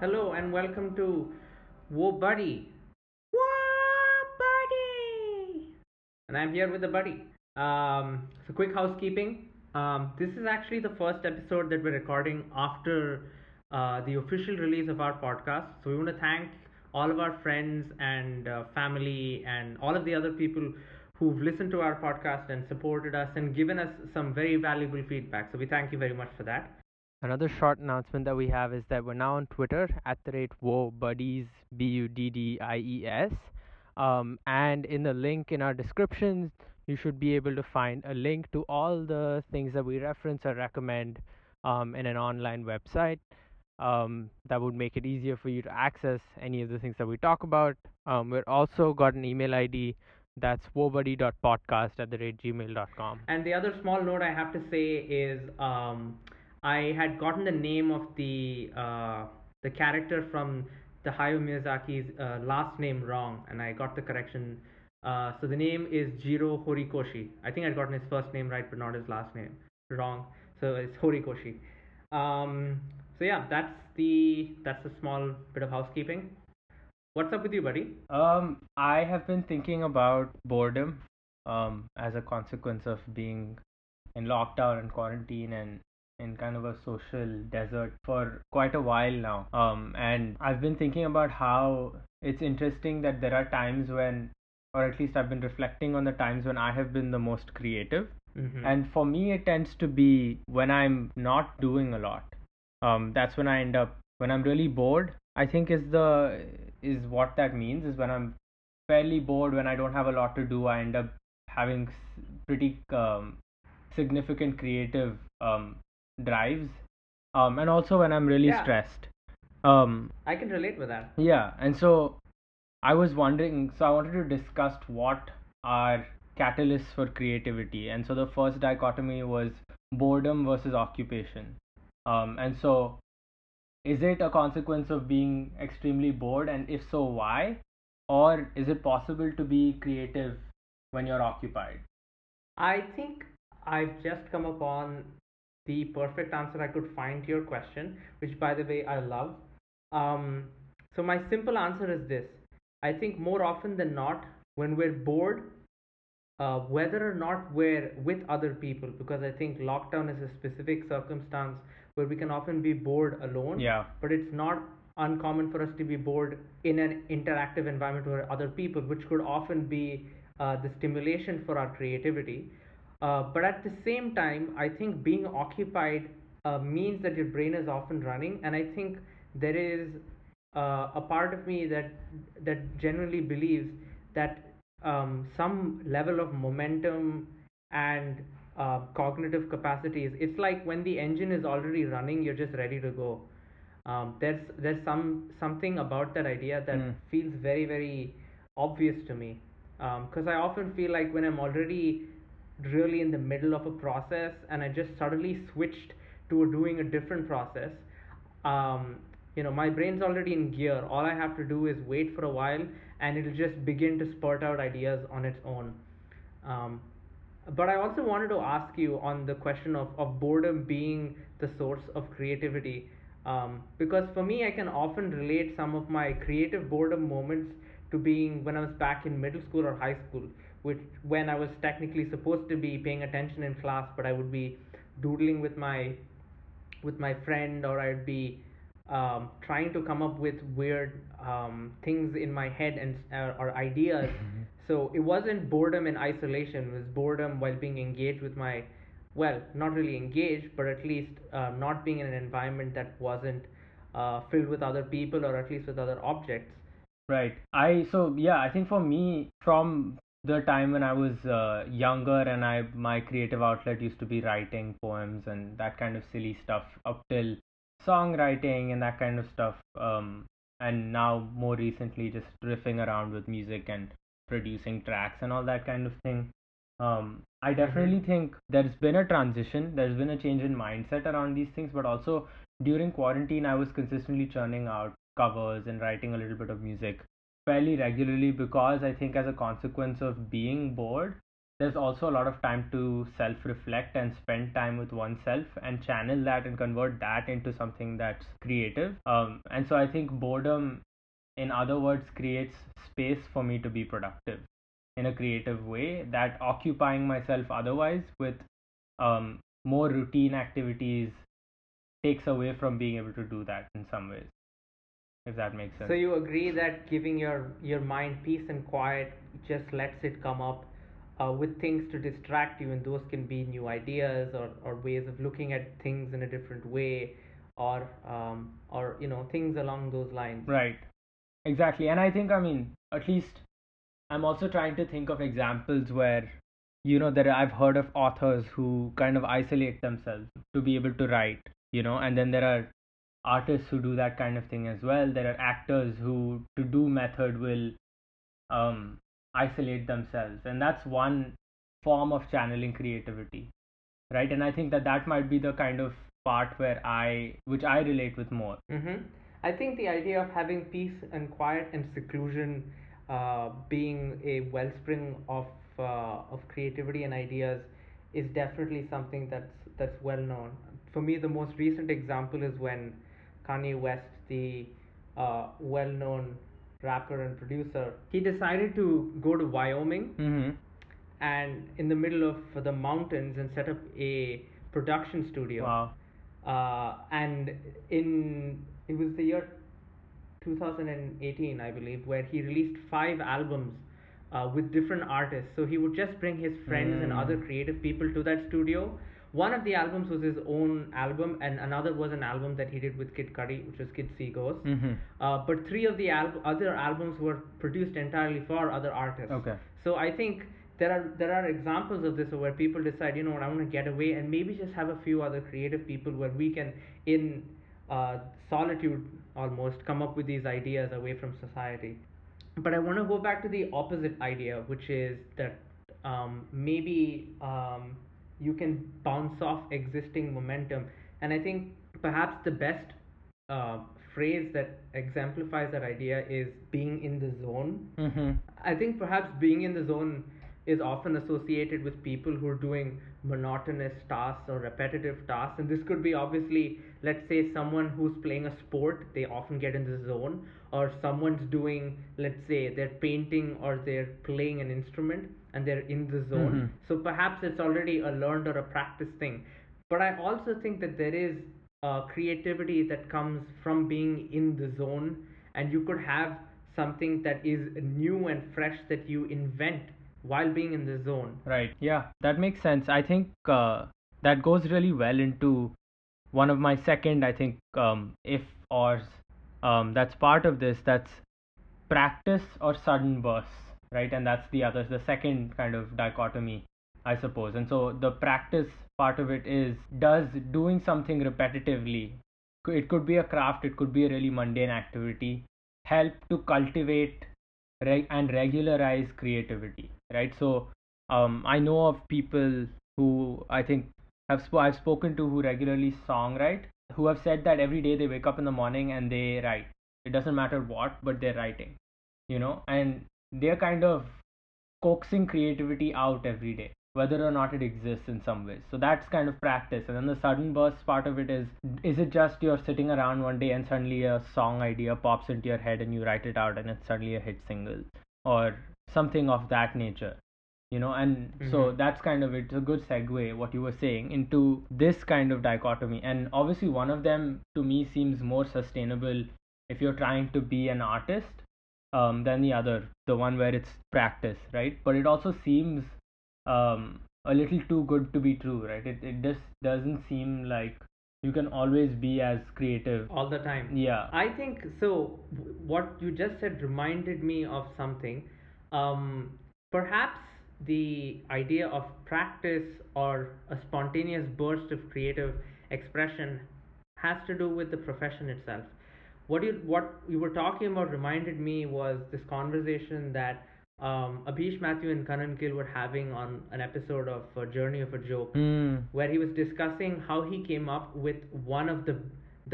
Hello and welcome to Whoa Buddy. Whoa Buddy! And I'm here with a buddy. Um, so, quick housekeeping. Um, this is actually the first episode that we're recording after uh, the official release of our podcast. So, we want to thank all of our friends and uh, family and all of the other people who've listened to our podcast and supported us and given us some very valuable feedback. So, we thank you very much for that. Another short announcement that we have is that we're now on Twitter at the rate Whoa Buddies B U D D I E S. Um, and in the link in our descriptions, you should be able to find a link to all the things that we reference or recommend um, in an online website. Um, that would make it easier for you to access any of the things that we talk about. Um, we're also got an email ID that's wobuddy.podcast at the rate gmail.com. And the other small note I have to say is um, I had gotten the name of the uh, the character from the Hayao Miyazaki's uh, last name wrong, and I got the correction. Uh, so the name is Jiro Horikoshi. I think I'd gotten his first name right, but not his last name wrong. So it's Horikoshi. Um, so yeah, that's the that's a small bit of housekeeping. What's up with you, buddy? Um, I have been thinking about boredom um, as a consequence of being in lockdown and quarantine and in kind of a social desert for quite a while now. Um, and I've been thinking about how it's interesting that there are times when, or at least I've been reflecting on the times when I have been the most creative. Mm-hmm. And for me, it tends to be when I'm not doing a lot. Um, that's when I end up when I'm really bored. I think is the is what that means is when I'm fairly bored when I don't have a lot to do. I end up having pretty um, significant creative um, drives um, and also when i'm really Yeah. stressed. Um, I can relate with that. yeah and so i was wondering so i wanted to discuss what are catalysts for creativity. And so the first dichotomy was boredom versus occupation. Um, and so is it a consequence of being extremely bored? And if so why? Or is it possible to be creative when you're occupied? I think I've just come upon the perfect answer I could find to your question, which, by the way, I love. Um, so, my simple answer is this I think more often than not, when we're bored, uh, whether or not we're with other people, because I think lockdown is a specific circumstance where we can often be bored alone yeah but it's not uncommon for us to be bored in an interactive environment with other people, which could often be uh, the stimulation for our creativity. Uh, but at the same time, I think being occupied uh, means that your brain is often running, and I think there is uh, a part of me that that genuinely believes that um, some level of momentum and uh, cognitive capacities. It's like when the engine is already running, you're just ready to go. Um, there's there's some something about that idea that Mm. feels very very obvious to me because I often feel like when I'm already really in the middle of a process and I just suddenly switched to doing a different process, um, you know, my brain's already in gear. All I have to do is wait for a while and it'll just begin to spurt out ideas on its own. Um, but I also wanted to ask you on the question of, of boredom being the source of creativity. Um, because for me, I can often relate some of my creative boredom moments to being when I was back in middle school or high school, which when I was technically supposed to be paying attention in class, but I would be doodling with my with my friend, or I'd be um, trying to come up with weird um, things in my head and uh, or ideas. So it wasn't boredom in isolation; it was boredom while being engaged with my, well, not really engaged, but at least uh, not being in an environment that wasn't uh, filled with other people or at least with other objects. Right. I so yeah, I think for me from the time when I was uh, younger and I my creative outlet used to be writing poems and that kind of silly stuff up till songwriting and that kind of stuff um and now more recently just riffing around with music and producing tracks and all that kind of thing. Um I definitely think there's been a transition there's been a change in mindset around these things but also during quarantine I was consistently churning out covers and writing a little bit of music fairly regularly because I think as a consequence of being bored, there's also a lot of time to self reflect and spend time with oneself and channel that and convert that into something that's creative. Um, and so I think boredom, in other words, creates space for me to be productive in a creative way that occupying myself otherwise with um, more routine activities takes away from being able to do that in some ways if that makes sense So you agree that giving your your mind peace and quiet just lets it come up uh, with things to distract you, and those can be new ideas or, or ways of looking at things in a different way, or um, or you know things along those lines. Right. Exactly. And I think, I mean, at least I'm also trying to think of examples where, you know, that I've heard of authors who kind of isolate themselves to be able to write, you know, and then there are artists who do that kind of thing as well. There are actors who, to do method, will um, isolate themselves. And that's one form of channeling creativity, right? And I think that that might be the kind of part where I, which I relate with more. Mm-hmm. I think the idea of having peace and quiet and seclusion uh, being a wellspring of uh, of creativity and ideas is definitely something that's that's well known. For me, the most recent example is when Kanye West, the uh, well-known rapper and producer, he decided to go to Wyoming Mm-hmm. and in the middle of the mountains and set up a production studio Wow. uh, and in it was the year 2018 i believe where he released five albums uh, with different artists so he would just bring his friends and Mm. other creative people to that studio one of the albums was his own album and another was an album that he did with kid cudi which was kid see Mm-hmm. uh, but three of the al- other albums were produced entirely for other artists Okay. so I think there are there are examples of this where people decide, you know what, I want to get away and maybe just have a few other creative people where we can, in uh, solitude almost, come up with these ideas away from society. But I want to go back to the opposite idea, which is that um, maybe um, you can bounce off existing momentum. And I think perhaps the best uh, phrase that exemplifies that idea is being in the zone. Mm-hmm. I think perhaps being in the zone is often associated with people who are doing monotonous tasks or repetitive tasks. And this could be obviously, let's say, someone who's playing a sport, they often get in the zone, or someone's doing, let's say, they're painting or they're playing an instrument and they're in the zone. Mhm. So perhaps it's already a learned or a practiced thing. But I also think that there is uh, creativity that comes from being in the zone, and you could have something that is new and fresh that you invent while being in the zone. Right. Yeah, that makes sense. I think uh, that goes really well into one of my second, I think, um, if ors um, that's part of this. That's practice or sudden bursts, right? And that's the other, the second kind of dichotomy, I suppose. And so the practice part of it is does doing something repetitively, it could be a craft, it could be a really mundane activity, help to cultivate reg- and regularize creativity, right? So um, I know of people who I think have sp- I've spoken to who regularly songwrite, who have said that every day they wake up in the morning and they write. It doesn't matter what, but they're writing, you know, and they're kind of coaxing creativity out every day, whether or not it exists in some ways. So that's kind of practice. And then the sudden burst part of it is is it just you're sitting around one day and suddenly a song idea pops into your head and you write it out and it's suddenly a hit single or something of that nature? You know, and so Mhm. that's kind of it's a good segue what you were saying into this kind of dichotomy. And obviously, one of them to me seems more sustainable if you're trying to be an artist um, than the other, the one where it's practice, right? But it also seems um, a little too good to be true, right? It it just doesn't seem like you can always be as creative. all the time. Yeah. I think so. What you just said reminded me of something. Um, perhaps the idea of practice or a spontaneous burst of creative expression has to do with the profession itself. What you what you were talking about reminded me was this conversation that um, Abish Mathew and Kanan Gill were having on an episode of uh, Journey of a Joke Mm. where he was discussing how he came up with one of the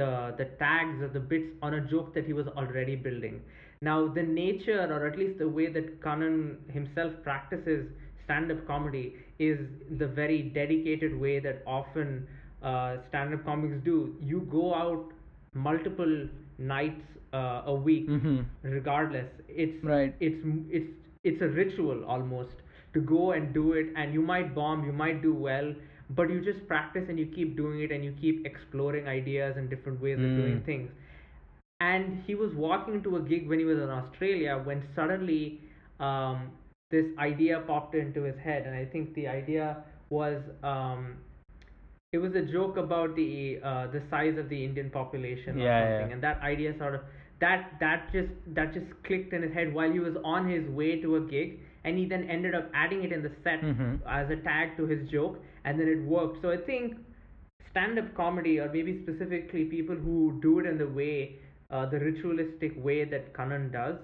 the the tags or the bits on a joke that he was already building. Now the nature or at least the way that Kanan himself practices stand-up comedy is the very dedicated way that often uh, stand-up comics do. You go out multiple nights uh, a week, Mhm. regardless. It's Right. It's it's it's a ritual almost to go and do it, and you might bomb, you might do well, but you just practice and you keep doing it, and you keep exploring ideas and different ways of doing Mm. things and he was walking to a gig when he was in Australia when suddenly um, this idea popped into his head, and I think the idea was um, it was a joke about the uh, the size of the Indian population or Yeah, something, yeah. and that idea sort of that that just that just clicked in his head while he was on his way to a gig, and he then ended up adding it in the set Mhm. as a tag to his joke, and then it worked. So I think stand-up comedy, or maybe specifically people who do it in the way, uh, the ritualistic way that Kanan does,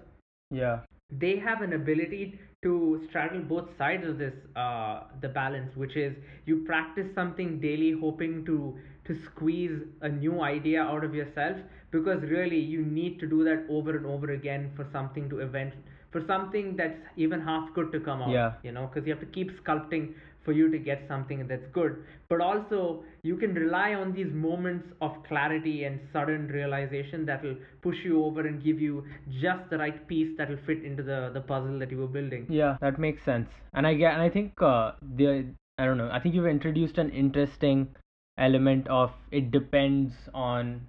Yeah. they have an ability to straddle both sides of this uh, the balance which is you practice something daily hoping to to squeeze a new idea out of yourself because really you need to do that over and over again for something to event for something that's even half good to come out Yeah. you know because you have to keep sculpting for you to get something that's good but also you can rely on these moments of clarity and sudden realization that will push you over and give you just the right piece that will fit into the the puzzle that you were building Yeah, that makes sense. And I get, and I think uh, the I don't know. I think you've introduced an interesting element of it depends on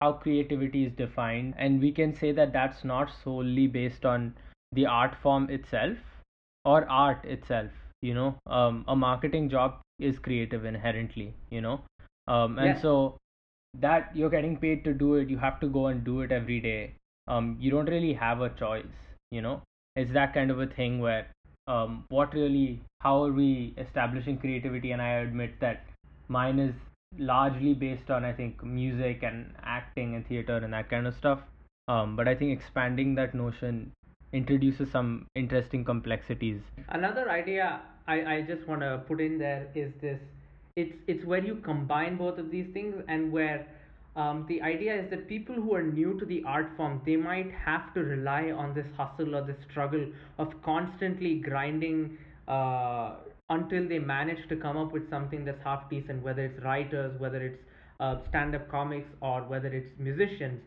how creativity is defined, and we can say that that's not solely based on the art form itself or art itself. You know, um, a marketing job is creative inherently. You know, um, and Yeah. so that you're getting paid to do it, you have to go and do it every day. Um, you don't really have a choice. You know, it's that kind of a thing where um, what really how are we establishing creativity and i admit that mine is largely based on i think music and acting and theater and that kind of stuff um, but i think expanding that notion introduces some interesting complexities another idea I, I just want to put in there is this it's it's where you combine both of these things and where um, the idea is that people who are new to the art form they might have to rely on this hustle or this struggle of constantly grinding uh, until they manage to come up with something that's half decent whether it's writers whether it's uh, stand-up comics or whether it's musicians.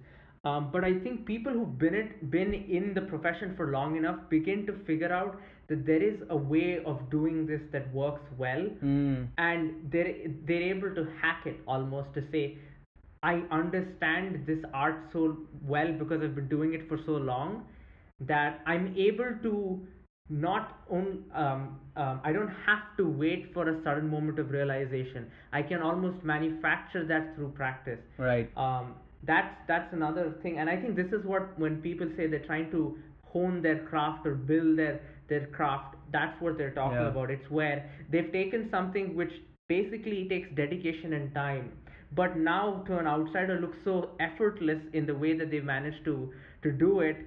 Um, but I think people who've been it been in the profession for long enough begin to figure out that there is a way of doing this that works well, mm. and they're they're able to hack it almost to say, I understand this art so well because I've been doing it for so long that I'm able to not on um, um, I don't have to wait for a sudden moment of realization. I can almost manufacture that through practice right um, that's that's another thing and i think this is what when people say they're trying to hone their craft or build their their craft that's what they're talking Yeah. about it's where they've taken something which basically takes dedication and time but now to an outsider looks so effortless in the way that they've managed to to do it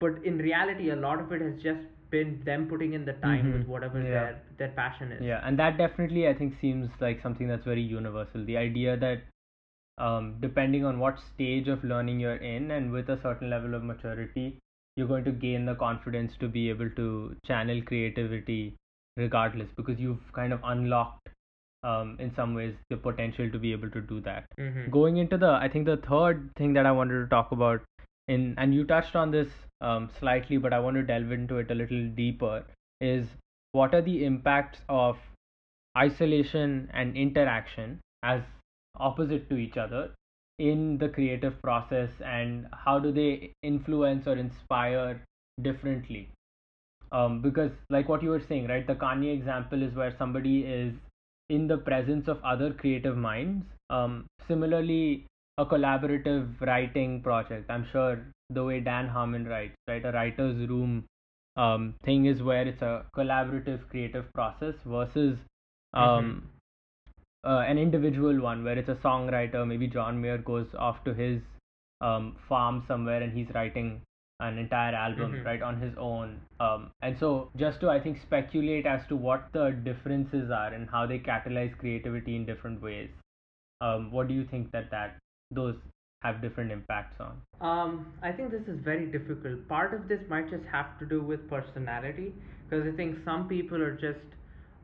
but in reality a lot of it has just been them putting in the time Mhm. with whatever Yeah. their their passion is yeah and that definitely i think seems like something that's very universal the idea that um, depending on what stage of learning you're in and with a certain level of maturity you're going to gain the confidence to be able to channel creativity regardless because you've kind of unlocked um, in some ways the potential to be able to do that Mhm. going into the i think the third thing that i wanted to talk about in and you touched on this um, slightly but i want to delve into it a little deeper is what are the impacts of isolation and interaction as opposite to each other in the creative process and how do they influence or inspire differently. Um, because like what you were saying right the kanye example is where somebody is in the presence of other creative minds. Um, similarly a collaborative writing project. I'm sure the way dan harmon writes right a writer's room um, thing is where it's a collaborative creative process versus um, uh, an individual one where it's a songwriter maybe john mayer goes off to his um, farm somewhere and he's writing an entire album Mhm. right on his own um, and so just to i think speculate as to what the differences are and how they catalyze creativity in different ways um, what do you think that that those have different impacts on Um, I think this is very difficult. Part of this might just have to do with personality, because I think some people are just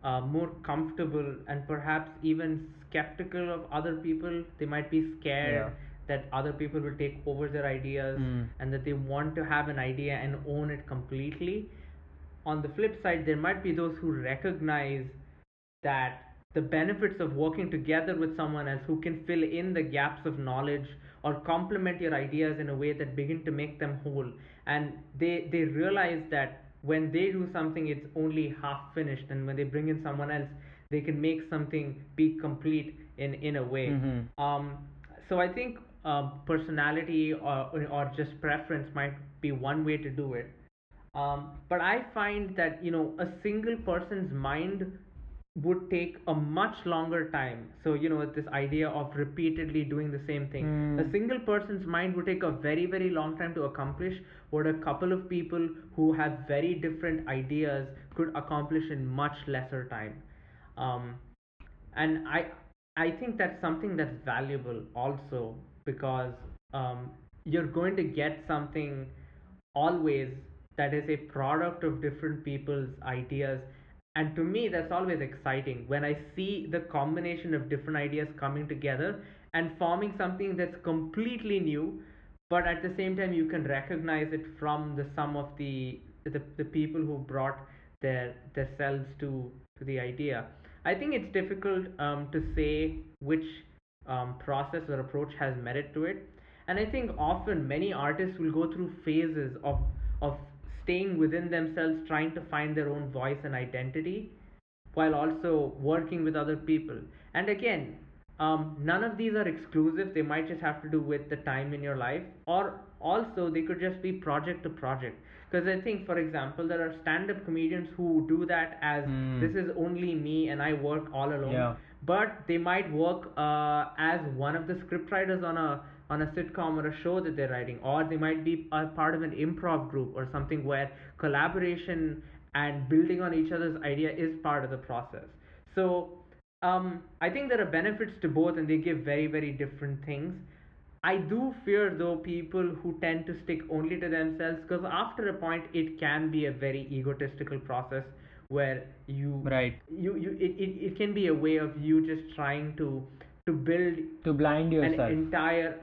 uh, more comfortable and perhaps even skeptical of other people. They might be scared Yeah. that other people will take over their ideas Mm. and that they want to have an idea and own it completely. On the flip side, there might be those who recognize that the benefits of working together with someone else who can fill in the gaps of knowledge or complement your ideas in a way that begin to make them whole and they they realize that when they do something it's only half finished and when they bring in someone else they can make something be complete in in a way Mhm. um so i think um, personality or or just preference might be one way to do it um, but I find that you know a single person's mind would take a much longer time. So you know this idea of repeatedly doing the same thing. Hmm. A single person's mind would take a very very long time to accomplish what a couple of people who have very different ideas could accomplish in much lesser time. Um, and I I think that's something that's valuable also because um, you're going to get something always that is a product of different people's ideas and to me that's always exciting when i see the combination of different ideas coming together and forming something that's completely new but at the same time you can recognize it from the sum of the the, the people who brought their their selves to to the idea. I think it's difficult um, to say which um, process or approach has merit to it. And i think often many artists will go through phases of of staying within themselves trying to find their own voice and identity while also working with other people. And again um, none of these are exclusive. They might just have to do with the time in your life. Or also they could just be project to project. Because i think for example there are stand-up comedians who do that as Hmm. this is only me and i work all alone. Yeah. but they might work uh, as one of the scriptwriters on a on a sitcom or a show that they're writing or they might be a part of an improv group or something where collaboration and building on each other's idea is part of the process. So um, i think there are benefits to both and they give very very different things. I do fear though people who tend to stick only to themselves because after a point it can be a very egotistical process where you Right. you you it, it, it can be a way of you just trying to to build To blind yourself. an entire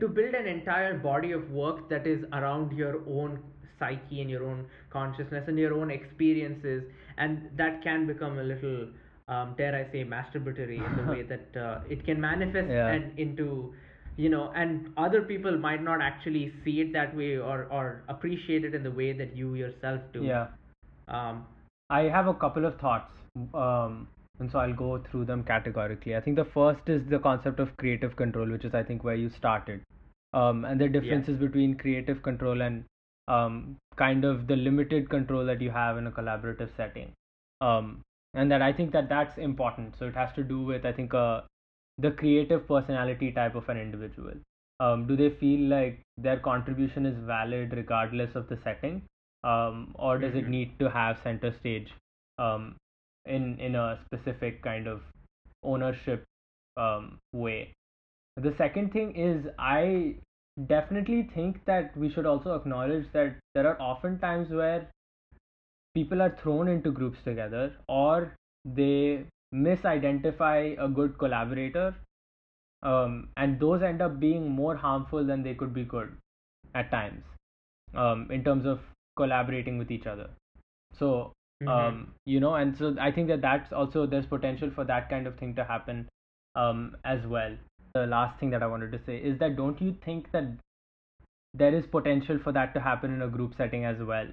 to build an entire body of work that is around your own psyche and your own consciousness and your own experiences and that can become a little um, dare i say masturbatory in the way that uh, it can manifest Yeah. and into you know and other people might not actually see it that way or or appreciate it in the way that you yourself do yeah. um I have a couple of thoughts, um, and so I'll go through them categorically. I think the first is the concept of creative control, which is I think where you started, um, and the differences between creative control and um, kind of the limited control that you have in a collaborative setting, um, and that I think that that's important. So it has to do with I think uh, the creative personality type of an individual. Um, do they feel like their contribution is valid regardless of the setting? um, or does it Mhm. need to have center stage um, in in a specific kind of ownership um, way? The second thing is I definitely think that we should also acknowledge that there are often times where people are thrown into groups together or they misidentify a good collaborator um, and those end up being more harmful than they could be good at times um, in terms of collaborating with each other so mhm. um, you know and so i think that that's also there's potential for that kind of thing to happen um, as well the last thing that i wanted to say is that don't you think that there is potential for that to happen in a group setting as well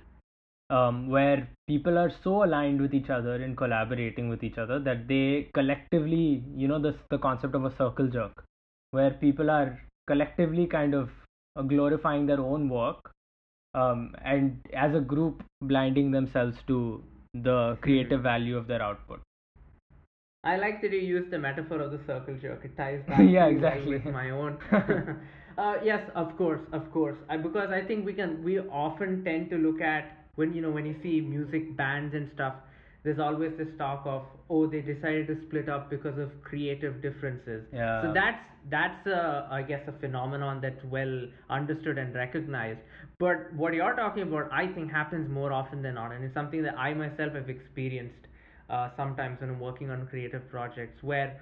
um, where people are so aligned with each other in collaborating with each other that they collectively you know this the concept of a circle jerk where people are collectively kind of uh, glorifying their own work um, and as a group blinding themselves to the creative value of their output I like that you use the metaphor of the circle jerk. It ties back Yeah, exactly. with my own. uh, yes, of course, of course. I, because I think we can. We often tend to look at when you know when you see music bands and stuff. There's always this talk of oh they decided to split up because of creative differences Yeah. so that's that's a, I guess a phenomenon that's well understood and recognized but what you're talking about I think happens more often than not and it's something that I myself have experienced uh, sometimes when I'm working on creative projects where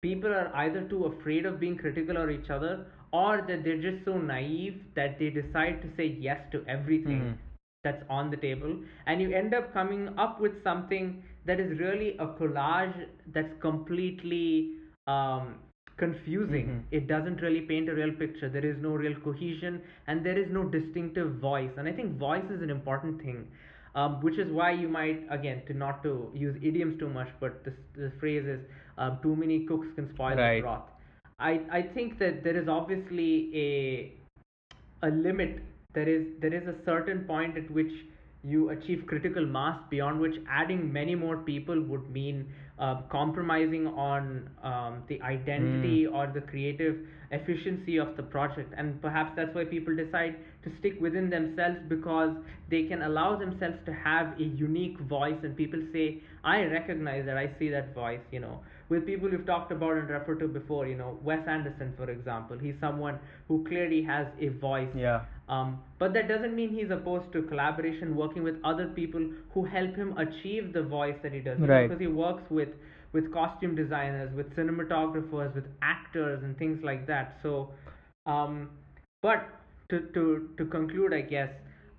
people are either too afraid of being critical of each other or that they're just so naive that they decide to say yes to everything Mhm. That's on the table and you end up coming up with something that is really a collage that's completely um, confusing Mhm. it doesn't really paint a real picture there is no real cohesion and there is no distinctive voice and i think voice is an important thing um, which is why you might again to not to use idioms too much but this the phrase is um, too many cooks can spoil Right. the broth i i think that there is obviously a a limit there is there is a certain point at which you achieve critical mass beyond which adding many more people would mean uh, compromising on um, the identity or the creative efficiency of the project. And perhaps that's why people decide to stick within themselves because they can allow themselves to have a unique voice. And people say i recognize that i see that voice you know with people we've talked about and referred to before you know wes anderson for example he's someone who clearly has a voice Yeah. um, but that doesn't mean he's opposed to collaboration, working with other people who help him achieve the voice that he does. Right. Because he works with with costume designers, with cinematographers, with actors, and things like that. So, um, but to to to conclude, I guess,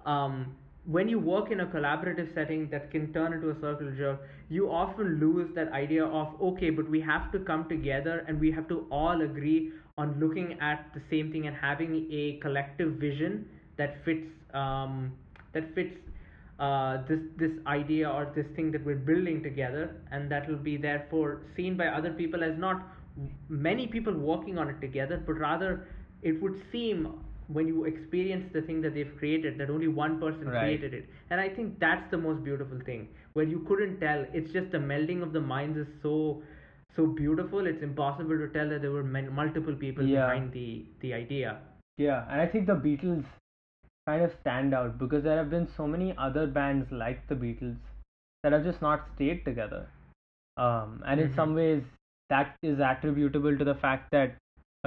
um, when you work in a collaborative setting that can turn into a circle jerk, you often lose that idea of okay, but we have to come together and we have to all agree on looking at the same thing and having a collective vision that fits um, that fits uh, this this idea or this thing that we're building together, and that will be therefore seen by other people as not many people working on it together, but rather it would seem when you experience the thing that they've created that only one person Right. created it and i think that's the most beautiful thing where you couldn't tell it's just the melding of the minds is so so beautiful it's impossible to tell that there were man- multiple people Yeah. behind the the idea Yeah, and I think the Beatles kind of stand out because there have been so many other bands like the Beatles that have just not stayed together. Um, and in Mhm. some ways, that is attributable to the fact that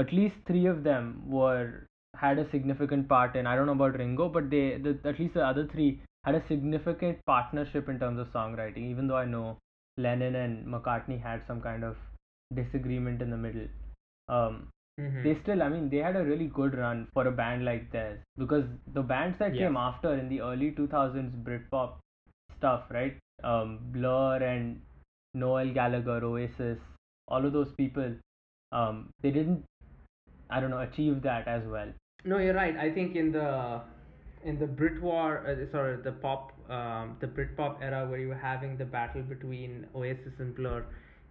at least three of them were had a significant part in. I don't know about Ringo, but they the, at least the other three had a significant partnership in terms of songwriting. Even though I know Lennon and McCartney had some kind of disagreement in the middle. Um, Mhm. they still i mean they had a really good run for a band like theirs because the bands that came after in the early 2000s britpop stuff right um blur and noel gallagher oasis all of those people um they didn't i don't know achieve that as well No, you're right. I think in the in the Brit War, uh, sorry, the pop, um, the Britpop era, where you were having the battle between Oasis and Blur,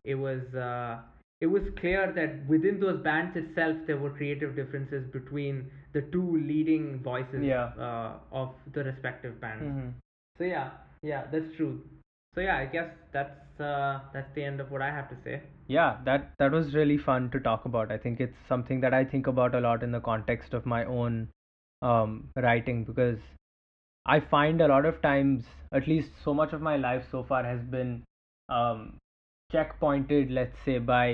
it was uh, it was clear that within those bands itself there were creative differences between the two leading voices Yeah. uh, of the respective bands. mm-hmm. So yeah, yeah, that's true. So yeah, I guess that's uh, that's the end of what I have to say. yeah that that was really fun to talk about i think it's something that i think about a lot in the context of my own um, writing because i find a lot of times at least so much of my life so far has been um, checkpointed let's say by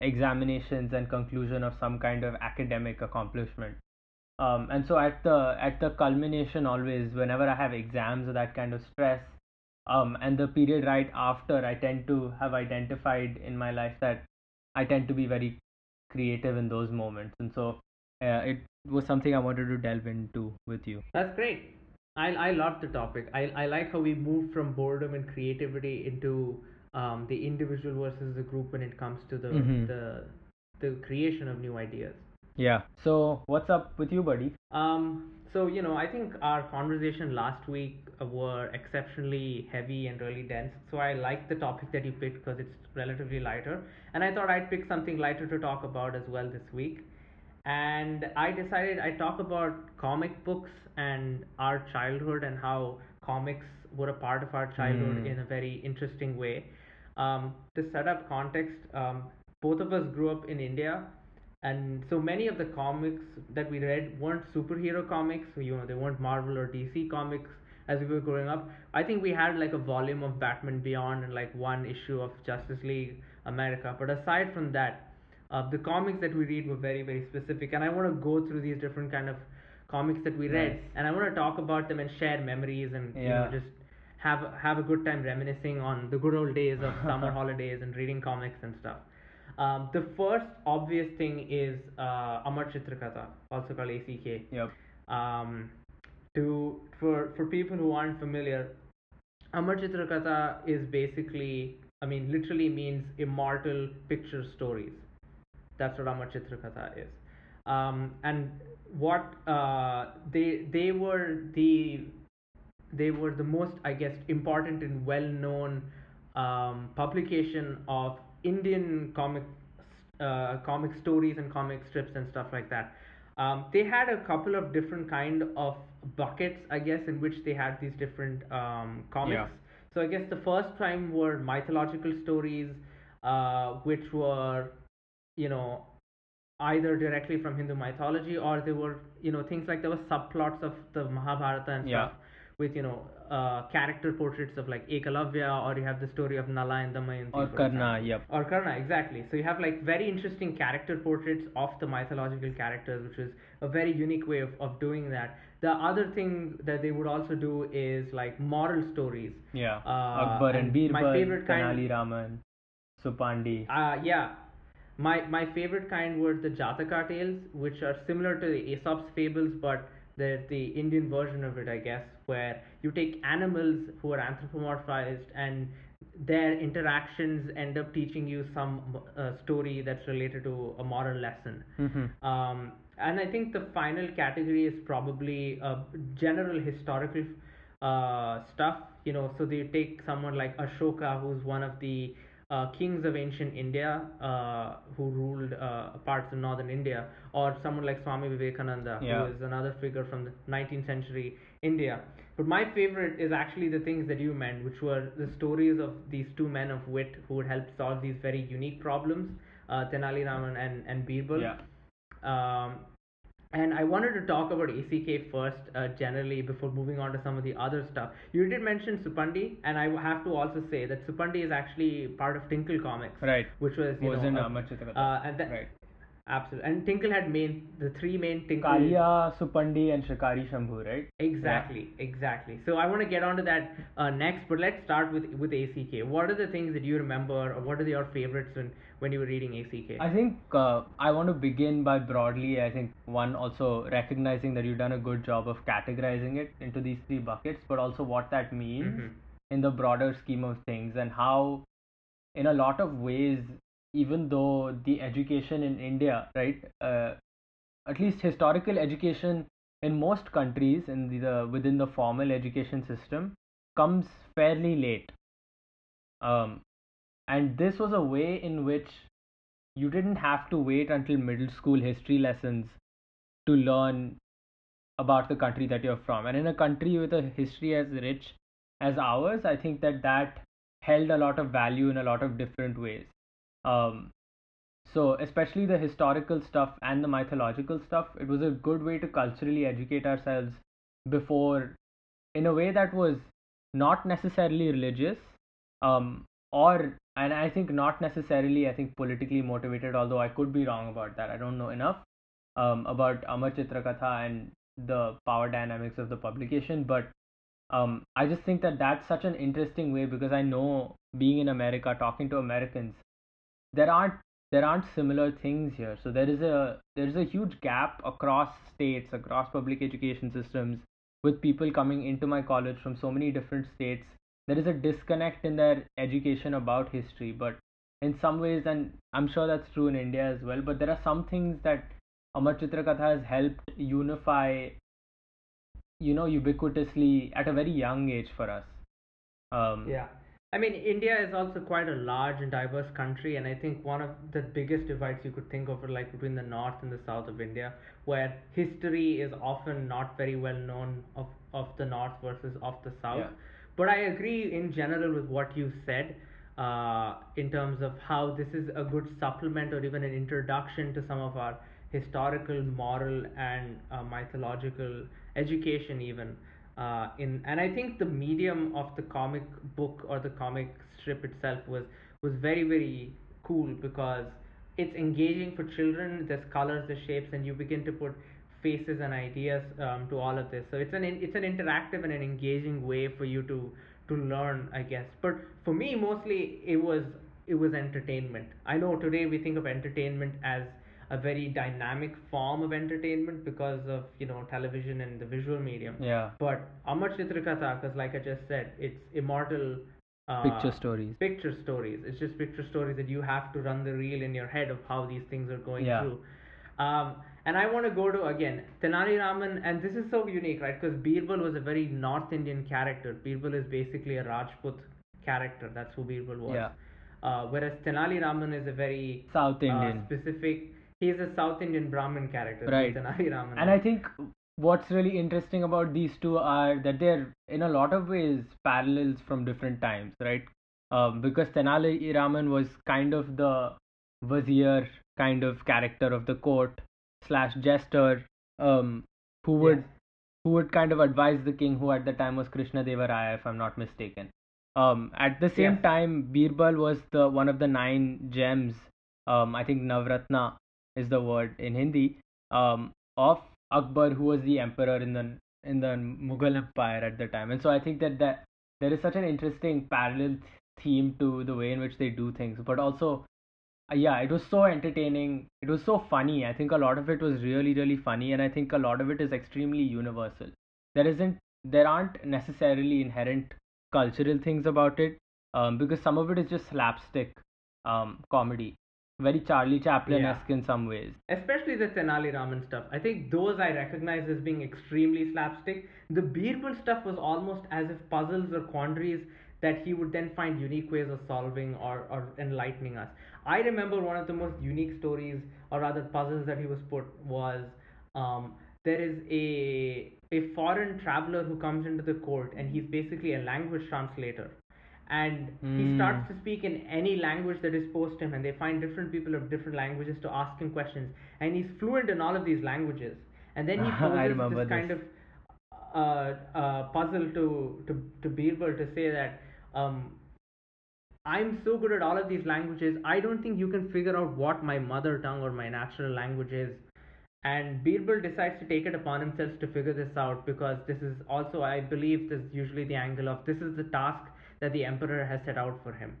examinations and conclusion of some kind of academic accomplishment. Um, and so at the at the culmination always whenever i have exams or that kind of stress um, and the period right after i tend to have identified in my life that i tend to be very creative in those moments. And so uh, it was something i wanted to delve into with you That's great. I I love the topic. I I like how we moved from boredom and creativity into um, the individual versus the group when it comes to the Mhm. the the creation of new ideas. yeah so what's up with you buddy Um, so you know, I think our conversation last week were exceptionally heavy and really dense. So I like the topic that you picked because it's relatively lighter, and I thought I'd pick something lighter to talk about as well this week. And I decided I'd talk about comic books and our childhood and how comics were a part of our childhood Hmm. in a very interesting way. Um, to set up context, um, both of us grew up in India, and so many of the comics that we read weren't superhero comics. You know, they weren't Marvel or DC comics. as we were growing up. I think we had like a volume of Batman Beyond and like one issue of Justice League America. But aside from that, uh, the comics that we read were very very specific, and I want to go through these different kind of comics that we read, Nice. and I want to talk about them and share memories and you know just have have a good time reminiscing on the good old days of summer holidays and reading comics and stuff. Um, the first obvious thing is uh, Amar Chitrakatha, also called ACK. Yep. Um, to for for people who aren't familiar, Amar Chitrakatha is basically, I mean, literally means immortal picture stories. That's what Amar Chitrakatha is. Um, and what uh, they they were the they were the most, I guess, important and well-known um, publication of Indian comic uh, comic stories and comic strips and stuff like that. Um, they had a couple of different kind of buckets, I guess, in which they had these different um, comics. Yeah. So I guess the first time were mythological stories, uh, which were, you know, either directly from Hindu mythology or they were, you know, things like there were subplots of the Mahabharata and Yeah. stuff with, you know, uh, character portraits of like Ekalavya or you have the story of Nala and Damayanti. Or Karna, example. yep. Or Karna, exactly. So you have like very interesting character portraits of the mythological characters, which is a very unique way of, of doing that. The other thing that they would also do is like moral stories. Yeah. Uh, Akbar and and Birbal, my favorite kind- Raman, Supandi. Uh, yeah. My my favorite kind were the Jataka tales, which are similar to the Aesop's fables, but they're the Indian version of it, I guess, where you take animals who are anthropomorphized and their interactions end up teaching you some uh, story that's related to a moral lesson. Mm-hmm. Um, and I think the final category is probably uh, general historical uh, stuff. You know, so they take someone like Ashoka, who's one of the uh, kings of ancient India, uh, who ruled uh, parts of northern India, or someone like Swami Vivekananda, Yeah. who is another figure from the 19th century India. But my favorite is actually the things that you meant, which were the stories of these two men of wit who would help solve these very unique problems, uh, Tenali Raman and, and Birbal. Yeah. Um, and I wanted to talk about ACK first, uh, generally, before moving on to some of the other stuff. You did mention Supandi, and I have to also say that Supandi is actually part of Tinkle Comics, Right. which was you Was know, in a- Amar uh, and that, right. absolutely. And Tinkle had main the three main Tinkle. Kalia, Supandi, and Shikari Shambhu, right? Exactly, exactly. So I want to get onto that uh, next, but let's start with with ACK. What are the things that you remember, or what are your favorites when when you were reading ACK? I think uh, I want to begin by broadly. I think one also recognizing that you've done a good job of categorizing it into these three buckets, but also what that means Mhm. in the broader scheme of things and how, in a lot of ways, even though the education in India, right, uh, at least historical education in most countries in the, the within the formal education system comes fairly late. Um, and this was a way in which you didn't have to wait until middle school history lessons to learn about the country that you're from. And in a country with a history as rich as ours, I think that that held a lot of value in a lot of different ways. Um, so, especially the historical stuff and the mythological stuff, it was a good way to culturally educate ourselves before, in a way that was not necessarily religious, um, or and I think not necessarily I think politically motivated. Although I could be wrong about that. I don't know enough um, about Amar Chitrakatha and the power dynamics of the publication, but um, I just think that that's such an interesting way because I know being in America, talking to Americans, there aren't there aren't similar things here. So there is a there is a huge gap across states, across public education systems, with people coming into my college from so many different states. There is a disconnect in their education about history, but in some ways, and I'm sure that's true in India as well. But there are some things that Amar Chitrakatha has helped unify you know ubiquitously at a very young age for us um Yeah. I mean, India is also quite a large and diverse country, and I think one of the biggest divides you could think of are like between the north and the south of India, where history is often not very well known of, of the north versus of the south. Yeah. But I agree in general with what you said uh, in terms of how this is a good supplement or even an introduction to some of our historical, moral, and uh, mythological education, even. uh, in and I think the medium of the comic book or the comic strip itself was was very very cool because it's engaging for children. There's colors, there's shapes, and you begin to put faces and ideas um, to all of this. So it's an it's an interactive and an engaging way for you to to learn, I guess. But for me, mostly it was it was entertainment. I know today we think of entertainment as a very dynamic form of entertainment because of you know television and the visual medium. Yeah. But Amar Chitra Katha, because like I just said, it's immortal uh, Picture stories. Picture stories. It's just picture stories that you have to run the reel in your head of how these things are going Yeah. through. Um, and I want to go to again Tenali Raman, and this is so unique, right? Because Birbal was a very North Indian character. Birbal is basically a Rajput character. That's who Birbal was. Yeah. Uh, whereas Tenali Raman is a very South uh, Indian. specific. He's a South Indian Brahmin character. Right. Tenali Raman. And I think what's really interesting about these two are that they're in a lot of ways parallels from different times, right? Um, because Tenali Raman was kind of the vizier kind of character of the court slash jester, um, who would Yes. who would kind of advise the king, who at the time was Krishna Deva Raya, if I'm not mistaken. Um, at the same Yes. time, Birbal was the one of the nine gems. Um, I think Navratna is the word in Hindi. Um, of Akbar, who was the emperor in the in the Mughal Empire at the time, and so I think that that there is such an interesting parallel theme to the way in which they do things, but also yeah, it was so entertaining. It was so funny. I think a lot of it was really, really funny, and I think a lot of it is extremely universal. There isn't, there aren't necessarily inherent cultural things about it, um, because some of it is just slapstick, um, comedy, very Charlie Chaplin-esque in some ways. especially the Tenali Raman stuff. I think those I recognize as being extremely slapstick. The Birbal stuff was almost as if puzzles or quandaries that he would then find unique ways of solving or, or enlightening us. I remember one of the most unique stories, or rather puzzles that he was put was um, there is a a foreign traveler who comes into the court and he's basically a language translator. And he Mm. starts to speak in any language that is posed to him and they find different people of different languages to ask him questions. And he's fluent in all of these languages. And then he poses remember this. kind of uh, uh, puzzle to to to Birbal to say that um, I'm so good at all of these languages I don't think you can figure out what my mother tongue or my natural language is. And Birbal decides to take it upon himself to figure this out because this is also I believe this is usually the angle of this is the task that the emperor has set out for him.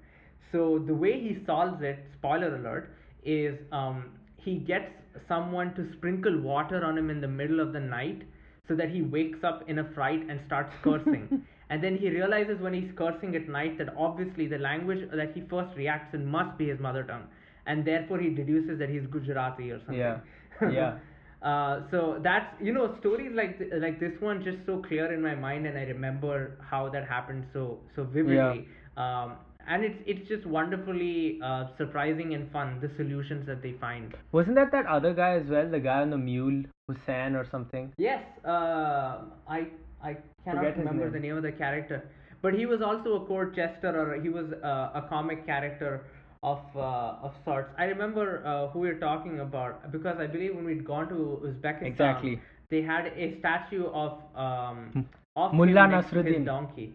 So the way he solves it spoiler alert is um, he gets someone to sprinkle water on him in the middle of the night so that he wakes up in a fright and starts cursing and then he realizes when he's cursing at night that obviously the language that he first reacts in must be his mother tongue and therefore he deduces that he's gujarati or something Yeah. Yeah. uh, so that's you know stories like th- like this one just so clear in my mind and i remember how that happened so so vividly um, and it's it's just wonderfully uh, surprising and fun the solutions that they find Wasn't that that other guy as well, the guy on the mule, Hussein or something? yes uh, i i cannot Forget remember the name of the character but he was also a court jester or he was uh, a comic character of uh, of sorts i remember uh, who we are talking about because i believe when we'd gone to uzbekistan Exactly. they had a statue of um of Mullah him next to his Nasruddin. donkey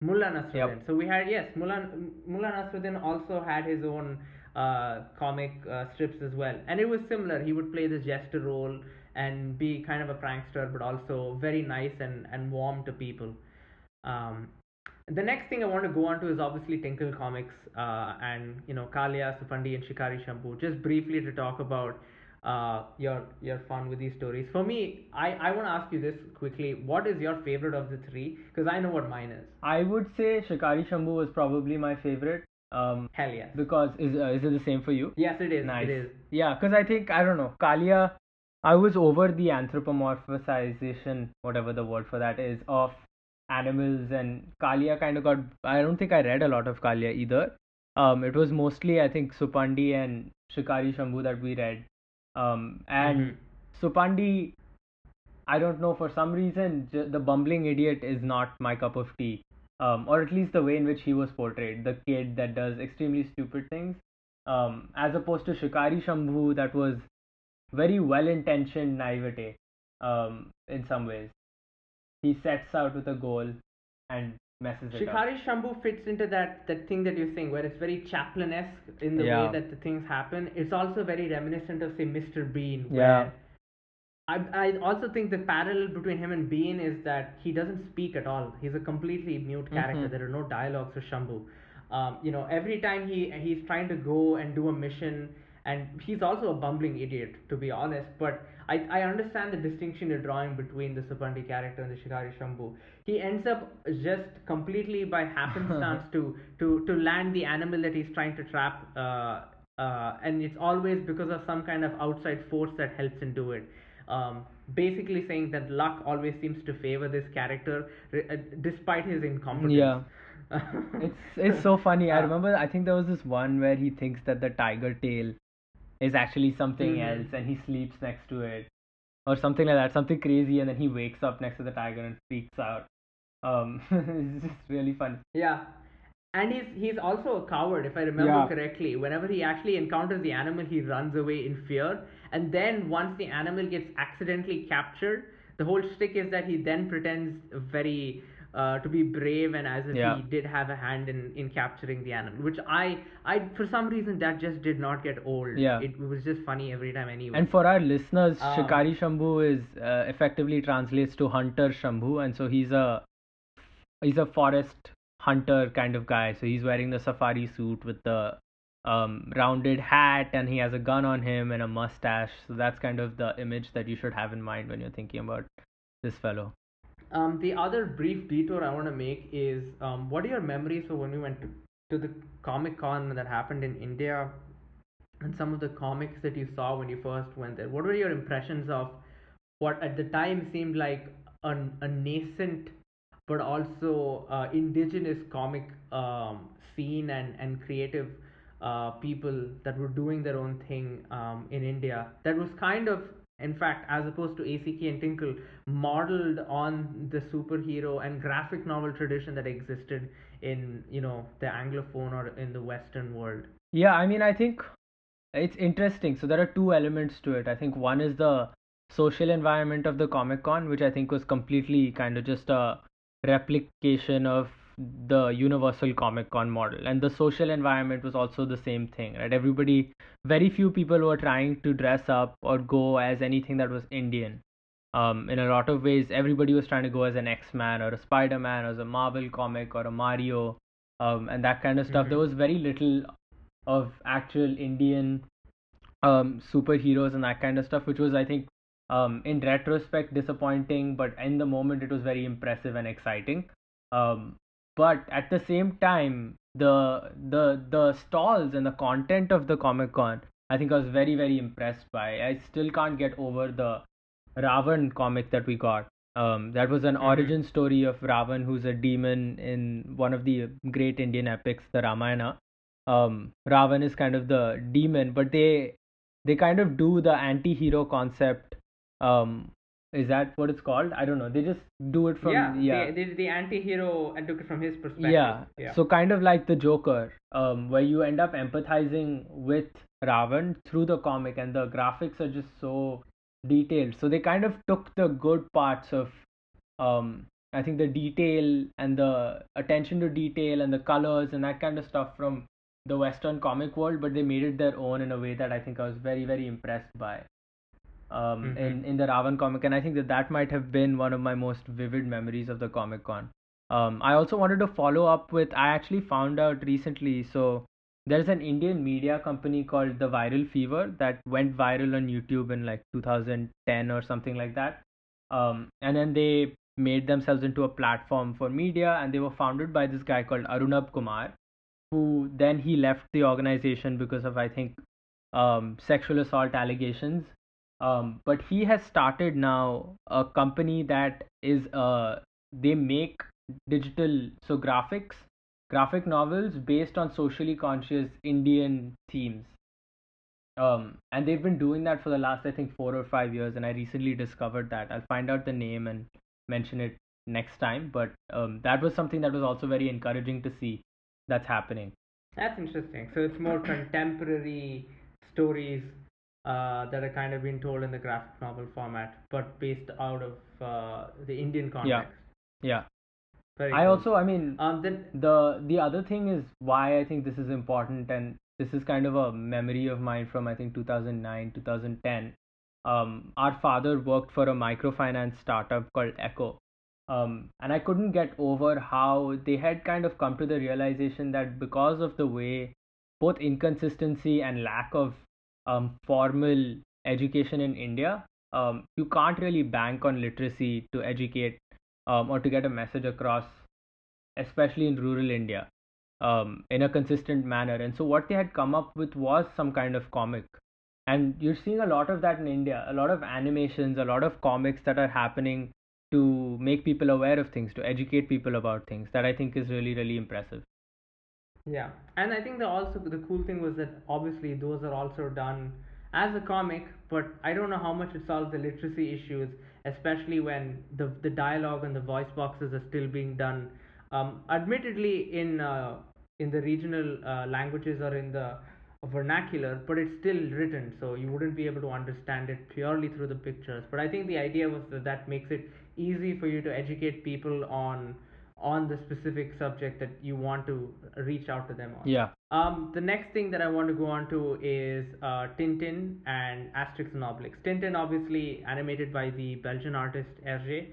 Mullah Nasruddin. Yep. So we had yes, Mullah Mullah Nasruddin also had his own uh, comic uh, strips as well, and it was similar. He would play the jester role and be kind of a prankster, but also very nice and and warm to people. Um, the next thing I want to go on to is obviously Tinkle Comics uh, and you know Kalia, Supandi, and Shikari Shambhu. Just briefly to talk about uh, your your fun with these stories. For me, I I want to ask you this quickly. What is your favorite of the three? Because I know what mine is. I would say Shikari Shambhu was probably my favorite. Um, Hell yes. because is uh, is it the same for you? Yes, it is. Nice. It is. Yeah, because I think I don't know Kalia. I was over the anthropomorphization, whatever the word for that is, of animals, and Kalia kind of got. I don't think I read a lot of Kalia either. Um, it was mostly I think Supandi and Shikari Shambhu that we read. Um, and Mhm. Supandi, I don't know for some reason j- the bumbling idiot is not my cup of tea. Um, or at least the way in which he was portrayed, the kid that does extremely stupid things, um, as opposed to Shikari Shambhu that was very well intentioned naivete um, in some ways. he sets out with a goal and messes it up. Shikari Shambhu fits into that that thing that you're saying, where it's very Chaplin-esque in the Yeah. way that the things happen. It's also very reminiscent of say Mr. Bean. Yeah. I I also think the parallel between him and Bean is that he doesn't speak at all. He's a completely mute character. Mhm. There are no dialogues for Shambhu. Um, you know, every time he he's trying to go and do a mission, and he's also a bumbling idiot, to be honest. But I, I understand the distinction you're drawing between the Supandi character and the Shikari Shambhu. He ends up just completely by happenstance to, to, to land the animal that he's trying to trap, uh, uh, and it's always because of some kind of outside force that helps him do it. Um, basically saying that luck always seems to favor this character uh, despite his incompetence. Yeah. It's it's so funny. I remember I think there was this one where he thinks that the tiger tail is actually something Mhm. else and he sleeps next to it or something like that, something crazy and then he wakes up next to the tiger and freaks out. Um it's just really fun Yeah. And he's he's also a coward, if I remember Yeah. correctly. Whenever he actually encounters the animal, he runs away in fear. And then once the animal gets accidentally captured, the whole stick is that he then pretends very uh, to be brave and as if Yeah. he did have a hand in, in capturing the animal. Which I I for some reason that just did not get old. Yeah. It was just funny every time anyway. And for our listeners, Um, Shikari Shambhu is uh, effectively translates to hunter Shambhu, and so he's a he's a forest hunter kind of guy. So he's wearing the safari suit with the um, rounded hat, and he has a gun on him and a mustache. So that's kind of the image that you should have in mind when you're thinking about this fellow. Um, the other brief detour I want to make is um, what are your memories of when we went to, to the Comic Con that happened in India and some of the comics that you saw when you first went there? What were your impressions of what at the time seemed like a, a nascent but also uh, indigenous comic um, scene and, and creative uh, people that were doing their own thing um, in India that was kind of in fact as opposed to ACK and Tinkle modeled on the superhero and graphic novel tradition that existed in you know the anglophone or in the western world Yeah, I mean, I think it's interesting. So there are two elements to it. I think one is the social environment of the Comic Con, which I think was completely kind of just a replication of the Universal Comic Con model. And the social environment was also the same thing, right? Everybody, very few people were trying to dress up or go as anything that was Indian. Um, in a lot of ways, everybody was trying to go as an X Man or a Spider Man or a Marvel comic or a Mario um, and that kind of stuff. Mhm. There was very little of actual Indian um, superheroes and that kind of stuff, which was, I think, um, in retrospect disappointing, but in the moment it was very impressive and exciting. Um, but at the same time, the the the stalls and the content of the Comic Con, I think I was very very impressed by. I still can't get over the Ravan comic that we got. Um, that was an Mhm. origin story of Ravan, who's a demon in one of the great Indian epics, the Ramayana. Um, Ravan is kind of the demon, but they they kind of do the anti-hero concept. Um, is that what it's called? I don't know. They just do it from yeah, yeah The, anti-hero and took it from his perspective yeah. yeah So kind of like the Joker, um, where you end up empathizing with Ravan through the comic, and the graphics are just so detailed. So they kind of took the good parts of, um, I think the detail and the attention to detail and the colors and that kind of stuff from the Western comic world, but they made it their own in a way that I think I was very very impressed by. Um, Mhm. in in the Ravan comic, and I think that that might have been one of my most vivid memories of the Comic Con. Um, I also wanted to follow up with. I actually found out recently. So there's an Indian media company called The Viral Fever that went viral on YouTube in like 2010 or something like that. Um, and then they made themselves into a platform for media, and they were founded by this guy called Arunabh Kumar, who then he left the organization because of I think um, sexual assault allegations. Um, but he has started now a company that is uh they make digital so graphics graphic novels based on socially conscious Indian themes. Um, and they've been doing that for the last I think four or five years, and I recently discovered that. I'll find out the name and mention it next time. But um, that was something that was also very encouraging to see that's happening. That's interesting. So it's more contemporary stories uh, that are kind of being told in the graphic novel format, but based out of uh, the Indian context. Yeah. Very I cool. also, I mean, um then the the other thing is why I think this is important, and this is kind of a memory of mine from I think 2009, 2010. Um, our father worked for a microfinance startup called Echo, um, and I couldn't get over how they had kind of come to the realization that because of the way both inconsistency and lack of um, formal education in India, um, you can't really bank on literacy to educate um, or to get a message across, especially in rural India, um, in a consistent manner. And so, what they had come up with was some kind of comic. And you're seeing a lot of that in India, a lot of animations, a lot of comics that are happening to make people aware of things, to educate people about things. That I think is really, really impressive. Yeah, and I think the also the cool thing was that obviously those are also done as a comic, but I don't know how much it solves the literacy issues, especially when the the dialogue and the voice boxes are still being done. Um, admittedly, in uh, in the regional uh, languages or in the vernacular, but it's still written, so you wouldn't be able to understand it purely through the pictures. But I think the idea was that that makes it easy for you to educate people on on the specific subject that you want to reach out to them on. Yeah. Um, the next thing that I want to go on to is uh, Tintin and Asterix and Obelix. Tintin, obviously animated by the Belgian artist Hergé,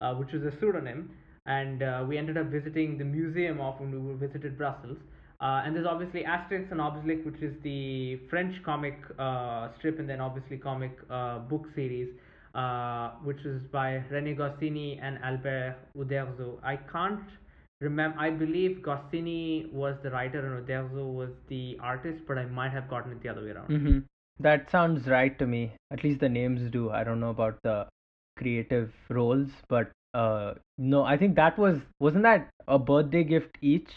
uh, which was a pseudonym, and uh, we ended up visiting the museum of when we visited Brussels. Uh, and there's obviously Asterix and Obelix, which is the French comic uh, strip, and then obviously comic uh, book series uh, which is by René Goscinny and Albert Uderzo. I can't remember. I believe Goscinny was the writer and Uderzo was the artist, but I might have gotten it the other way around. Mm-hmm. That sounds right to me. At least the names do. I don't know about the creative roles, but uh, no, I think that was wasn't that a birthday gift each?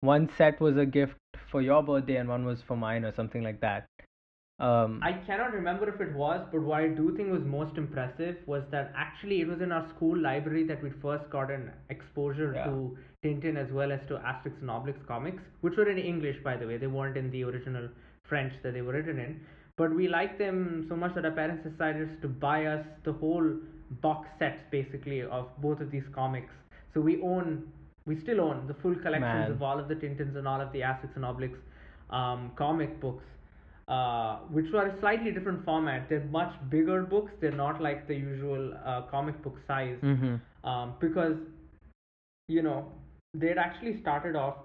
One set was a gift for your birthday, and one was for mine, or something like that. Um, I cannot remember if it was, but what I do think was most impressive was that actually it was in our school library that we first got an exposure Yeah. to Tintin as well as to Asterix and Obelix comics, which were in English, by the way. They weren't in the original French that they were written in. But we liked them so much that our parents decided to buy us the whole box sets, basically, of both of these comics. So we own, we still own the full collections Man. of all of the Tintins and all of the Asterix and Obelix um, comic books uh, which were a slightly different format. They're much bigger books. They're not like the usual uh, comic book size mhm. um, because you know they'd actually started off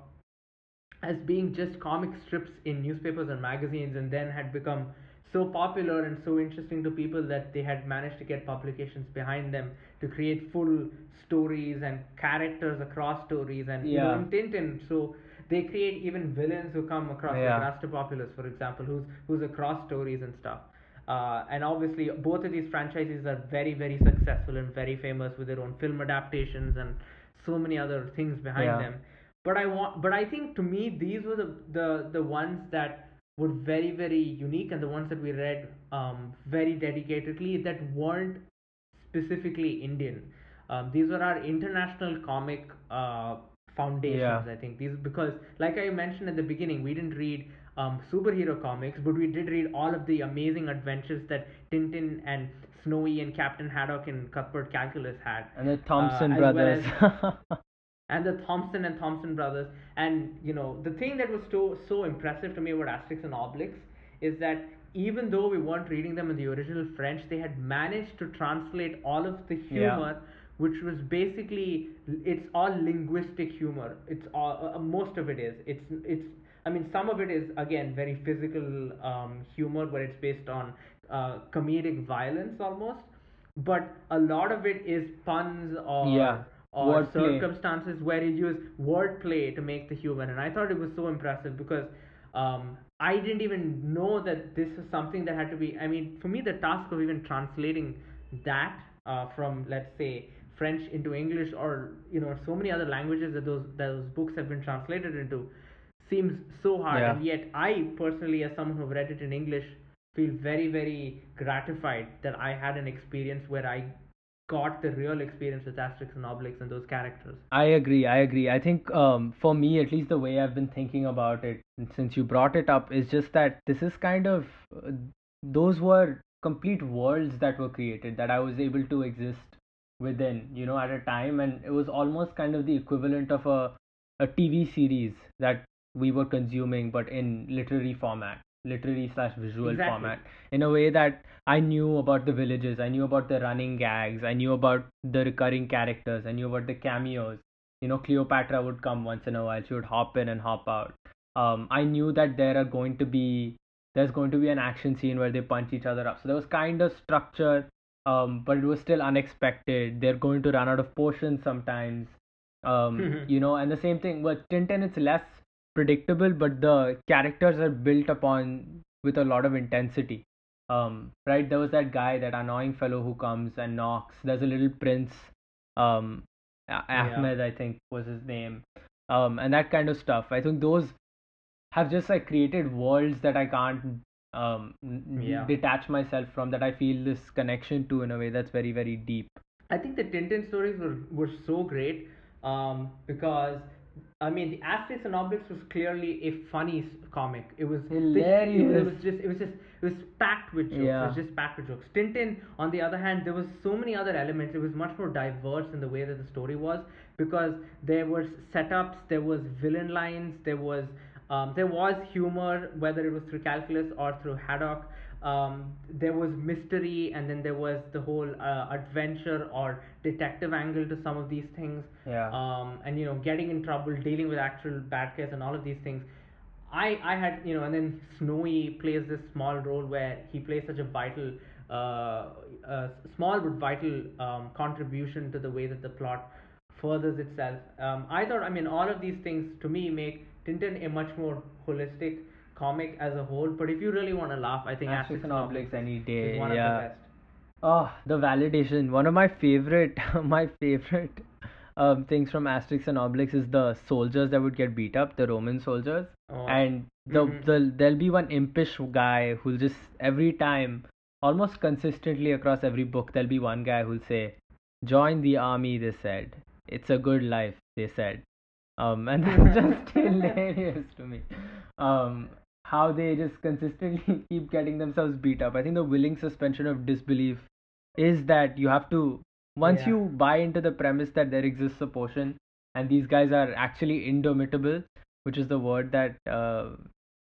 as being just comic strips in newspapers and magazines, and then had become so popular and so interesting to people that they had managed to get publications behind them to create full stories and characters across stories and you know Yeah. in Tintin so they create even villains who come across Yeah. like Rastapopoulos for example who's who's across stories and stuff uh, and obviously both of these franchises are very very successful and very famous with their own film adaptations and so many other things behind Yeah. them but I want but I think to me these were the the the ones that were very very unique and the ones that we read um, very dedicatedly that weren't specifically Indian. Um, these were our international comic uh, foundations. Yeah. I think these because like I mentioned at the beginning, we didn't read um, superhero comics, but we did read all of the amazing adventures that Tintin and Snowy and Captain Haddock and Cuthbert Calculus had And the Thompson as well brothers. and the Thompson and Thompson brothers. And you know, the thing that was so so impressive to me about Asterix and Obelix is that even though we weren't reading them in the original French, they had managed to translate all of the Yeah. Which was basically it's all linguistic humor. It's all uh, most of it is. It's it's. I mean, some of it is again very physical um, humor, where it's based on uh, comedic violence almost. But a lot of it is puns or Yeah. or Wordplay. circumstances where you use wordplay to make the humor and i thought it was so impressive because um, i didn't even know that this was something that had to be i mean for me the task of even translating that uh, from let's say french into english or you know so many other languages that those that those books have been translated into seems so hard Yeah. and yet i personally as someone who read it in english feel very very gratified that i had an experience where i got the real experience with Asterix and Obelix and those characters. I agree. I agree. I think um, for me, at least the way I've been thinking about it since you brought it up is just that this is kind of uh, those were complete worlds that were created that I was able to exist within, you know, at a time, and it was almost kind of the equivalent of a a TV series that we were consuming, but in literary format, literary slash visual Exactly. format, in a way that I knew about the villages, I knew about the running gags, I knew about the recurring characters, I knew about the cameos. You know, Cleopatra would come once in a while; she would hop in and hop out. Um, I knew that there are going to be there's going to be an action scene where they punch each other up. So there was kind of structure, um, but it was still unexpected. They're going to run out of potions sometimes, um, you know. And the same thing with Tintin, it's less predictable, but the characters are built upon with a lot of intensity. Um, right? There was that guy, that annoying fellow who comes and knocks. There's a little prince, um, Ahmed, I think was his name, um, and that kind of stuff. I think those have just like created worlds that I can't um yeah. detach myself from that I feel this connection to in a way that's very very deep. I think the Tintin stories were were so great um, because I mean, the Asterix and Obelix was clearly a funny comic. It was hilarious. It, was just, it was just, it was packed with jokes. Yeah. It was just packed with jokes. Tintin, on the other hand, there was so many other elements. It was much more diverse in the way that the story was because there was setups, there was villain lines, there was um, there was humor, whether it was through calculus or through Haddock. Um, there was mystery, and then there was the whole uh, adventure or detective angle to some of these things. Yeah. Um, and you know, getting in trouble, dealing with actual bad guys, and all of these things. I I had you know, and then Snowy plays this small role where he plays such a vital, uh, uh small but vital um, contribution to the way that the plot furthers itself. Um, I thought, I mean, all of these things to me make Tintin a much more holistic comic as a whole. But if you really want to laugh, I think Asterix and Obelix any day. Is one yeah. of the best. Oh, the validation. One of my favorite, my favorite um, things from Asterix and Obelix is the soldiers that would get beat up, the Roman soldiers, oh. and the, mm-hmm. the there'll be one impish guy who'll just every time, almost consistently across every book, there'll be one guy who'll say, "Join the army," they said. It's a good life, they said. Um, and it's just hilarious to me. Um, how they just consistently keep getting themselves beat up. I think the willing suspension of disbelief is that you have to once Yeah. you buy into the premise that there exists a potion and these guys are actually indomitable, which is the word that uh,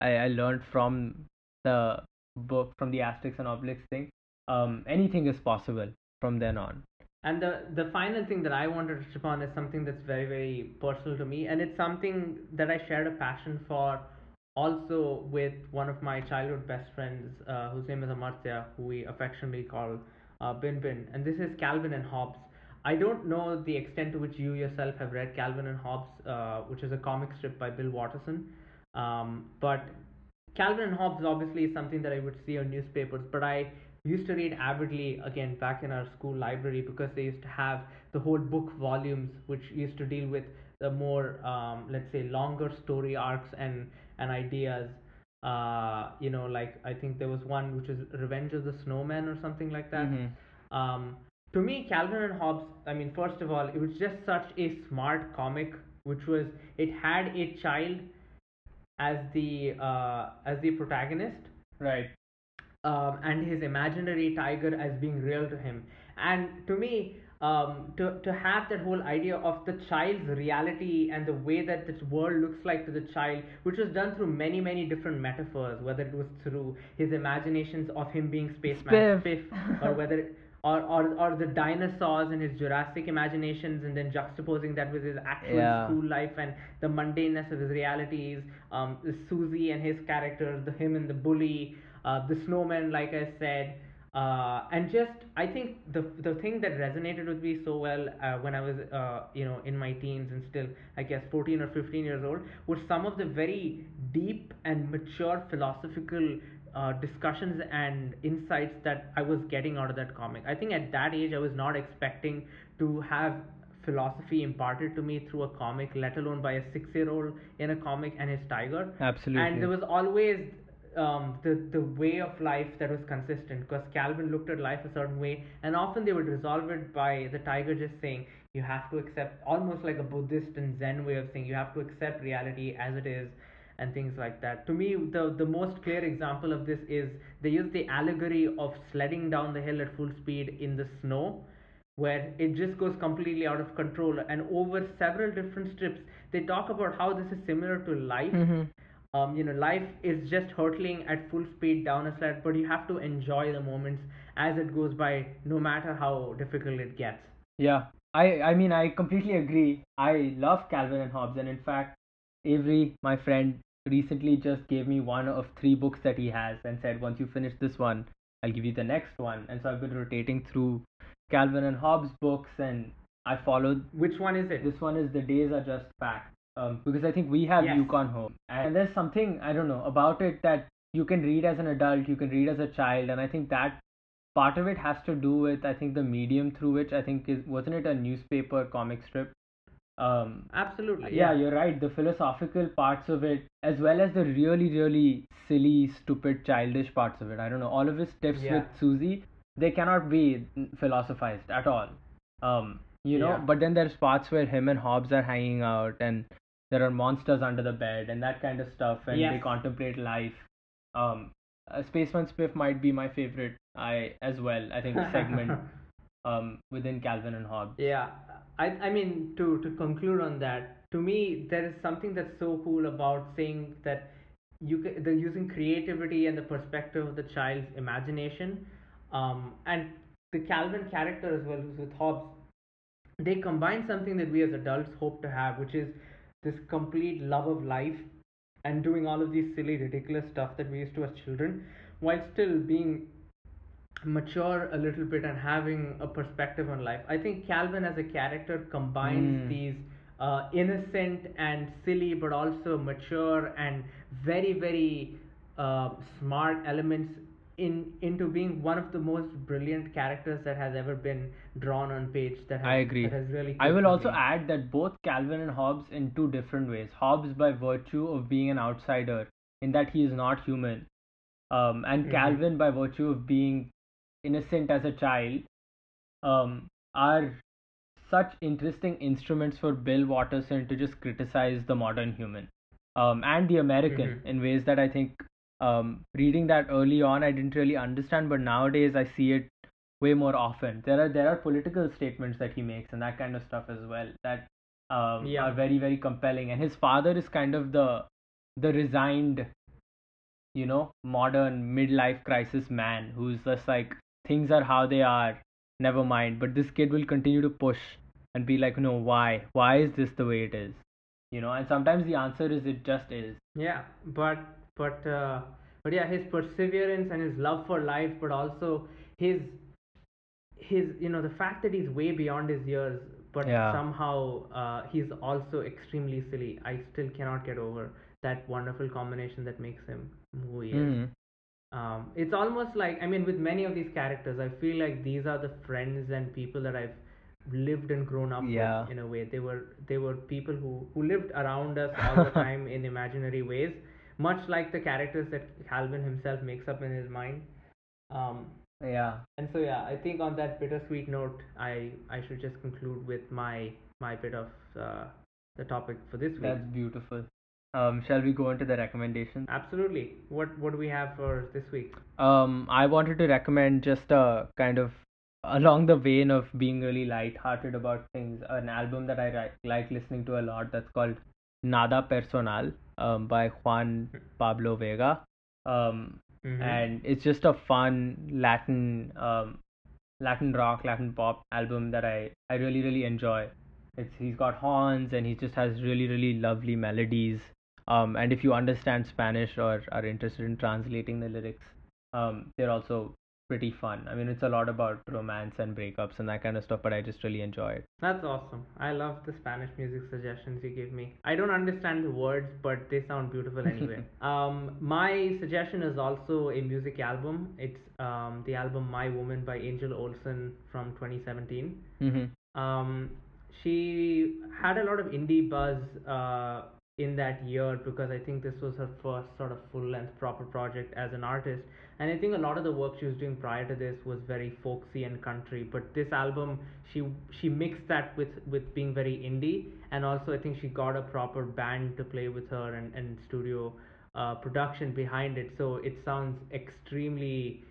I, I learned from the book from the Asterix and Obelix thing. Um, anything is possible from then on. And the the final thing that I wanted to touch upon is something that's very very personal to me, and it's something that I shared a passion for, also with one of my childhood best friends, uh, whose name is Amartya, who we affectionately call uh, Bin Bin, and this is Calvin and Hobbes. I don't know the extent to which you yourself have read Calvin and Hobbes, uh, which is a comic strip by Bill Watterson, um, but Calvin and Hobbes obviously is something that I would see on newspapers, but I used to read avidly again back in our school library because they used to have the whole book volumes which used to deal with the more um, let's say longer story arcs and and ideas uh, you know like i think there was one which is revenge of the snowman or something like that Mhm. um, to me calvin and hobbes i mean first of all it was just such a smart comic which was it had a child as the uh, as the protagonist Right. Um, and his imaginary tiger as being real to him. And to me, um, to to have that whole idea of the child's reality and the way that this world looks like to the child, which was done through many many different metaphors, whether it was through his imaginations of him being spaceman Spiff. Spiff, or whether or, or or the dinosaurs and his Jurassic imaginations, and then juxtaposing that with his actual Yeah. school life and the mundaneness of his realities. Um, Susie and his character, the him and the bully, uh, the snowman, like I said, uh, and just I think the the thing that resonated with me so well uh, when I was uh, you know in my teens and still I guess 14 or 15 years old was some of the very deep and mature philosophical uh, discussions and insights that I was getting out of that comic. I think at that age I was not expecting to have philosophy imparted to me through a comic, let alone by a six-year-old in a comic and his tiger. Absolutely. And there was always um, the the way of life that was consistent because Calvin looked at life a certain way, and often they would resolve it by the tiger just saying you have to accept, almost like a Buddhist and Zen way of saying you have to accept reality as it is. and things like that. To me, the the most clear example of this is they use the allegory of sledding down the hill at full speed in the snow, where it just goes completely out of control. And over several different strips, they talk about how this is similar to life. Mm-hmm. Um, you know, life is just hurtling at full speed down a sled, but you have to enjoy the moments as it goes by, no matter how difficult it gets. Yeah, I I mean I completely agree. I love Calvin and Hobbes, and in fact, Avery, my friend, recently just gave me one of three books that he has and said, once you finish this one, I'll give you the next one. And so I've been rotating through Calvin and Hobbes books, and I followed. Which one is it? This one is The Days Are Just Packed. Um, because I think we have Yes. Yukon Ho, and there's something I don't know about it that you can read as an adult, you can read as a child, and I think that part of it has to do with I think the medium through which I think is wasn't it a newspaper comic strip? Um, Absolutely. yeah, you're right. The philosophical parts of it, as well as the really, really silly, stupid, childish parts of it. I don't know. All of his tips Yeah. with Susie, they cannot be philosophized at all. Um, you know. Yeah. But then there's parts where him and Hobbes are hanging out, and there are monsters under the bed, and that kind of stuff, and they contemplate life. Um, uh, Spaceman Spiff might be my favorite. I as well. I think segment um within Calvin and Hobbes. Yeah, I I mean to to conclude on that, to me there is something that's so cool about saying that you the using creativity and the perspective of the child's imagination, um, and the Calvin character as well, who's with Hobbes, they combine something that we as adults hope to have, which is this complete love of life and doing all of these silly, ridiculous stuff that we used to as children, while still being mature a little bit and having a perspective on life. I think Calvin as a character combines Mm. these uh, innocent and silly, but also mature and very, very uh, smart elements in into being one of the most brilliant characters that has ever been drawn on page. That has, I agree. That has really. I will also me. add that both Calvin and Hobbes in two different ways. Hobbes by virtue of being an outsider, in that he is not human, um, and Mhm. Calvin by virtue of being innocent as a child, um, are such interesting instruments for Bill Watterson to just criticize the modern human, um, and the American Mhm. in ways that I think, um, reading that early on, I didn't really understand, but nowadays I see it way more often. There are there are political statements that he makes and that kind of stuff as well that um, Yeah. are very very compelling. And his father is kind of the the resigned, you know, modern midlife crisis man who's just like things are how they are, never mind. But this kid will continue to push and be like, no, why? Why is this the way it is? You know, and sometimes the answer is it just is. Yeah, but but uh, but yeah, his perseverance and his love for life, but also his his you know the fact that he's way beyond his years, but Yeah. somehow uh, he's also extremely silly. I still cannot get over that wonderful combination that makes him who he is. Mhm. Um, it's almost like I mean, with many of these characters, I feel like these are the friends and people that I've lived and grown up Yeah. with in a way. They were they were people who who lived around us all the time in imaginary ways, much like the characters that Calvin himself makes up in his mind. Um, Yeah. and so yeah, I think on that bittersweet note, I I should just conclude with my my bit of uh, the topic for this week. That's beautiful. Um, shall we go into the recommendations? Absolutely. What what do we have for this week? Um, I wanted to recommend just a kind of along the vein of being really light-hearted about things, an album that I ri- like listening to a lot that's called Nada Personal um, by Juan Pablo Vega. Um, Mhm. and it's just a fun Latin um, Latin rock, Latin pop album that I, I really really enjoy. It's he's got horns and he just has really really lovely melodies. Um, and if you understand Spanish or are interested in translating the lyrics, um, they're also pretty fun. I mean, it's a lot about romance and breakups and that kind of stuff, but I just really enjoy it. That's awesome. I love the Spanish music suggestions you give me. I don't understand the words, but they sound beautiful anyway. um, my suggestion is also a music album. It's um, the album My Woman by Angel Olsen from 2017. Mm-hmm. Um, she had a lot of indie buzz uh, in that year because I think this was her first sort of full length proper project as an artist. And I think a lot of the work she was doing prior to this was very folksy and country. But this album, she she mixed that with with being very indie, and also I think she got a proper band to play with her and and studio uh, production behind it. So it sounds extremely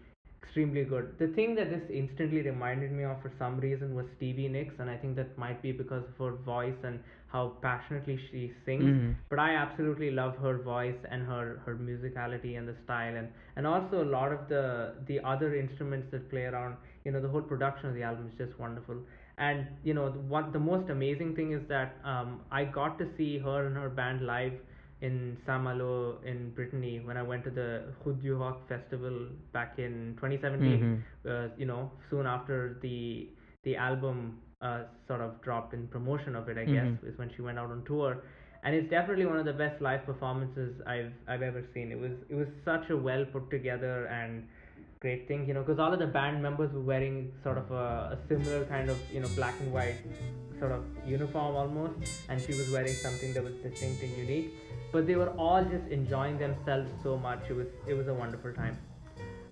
extremely good. The thing that this instantly reminded me of for some reason was Stevie Nicks, and I think that might be because of her voice and how passionately she sings. Mm-hmm. But I absolutely love her voice and her her musicality and the style, and and also a lot of the the other instruments that play around. You know, the whole production of the album is just wonderful. And you know, what the most amazing thing is that um, I got to see her and her band live in Saint-Malo in Brittany when I went to the du festival back in 2017. Mhm. Uh, you know, soon after the the album uh, sort of dropped in promotion of it, I guess, Mhm. is when she went out on tour. And it's definitely one of the best live performances I've I've ever seen. It was it was such a well put together and great thing, you know, because all of the band members were wearing sort of a, a similar kind of you know black and white sort of uniform almost, and she was wearing something that was distinct and unique. But they were all just enjoying themselves so much. It was it was a wonderful time.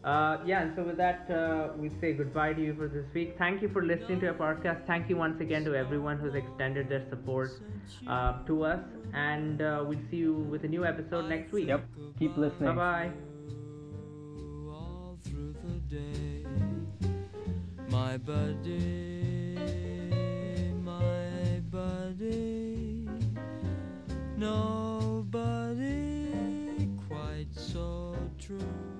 Uh, yeah, and so with that, uh, we say goodbye to you for this week. Thank you for listening to our podcast. Thank you once again to everyone who's extended their support uh, to us, and uh, we'll see you with a new episode next week. Yep. Keep listening. Bye bye. all through the day. My buddy, my buddy, nobody quite so true.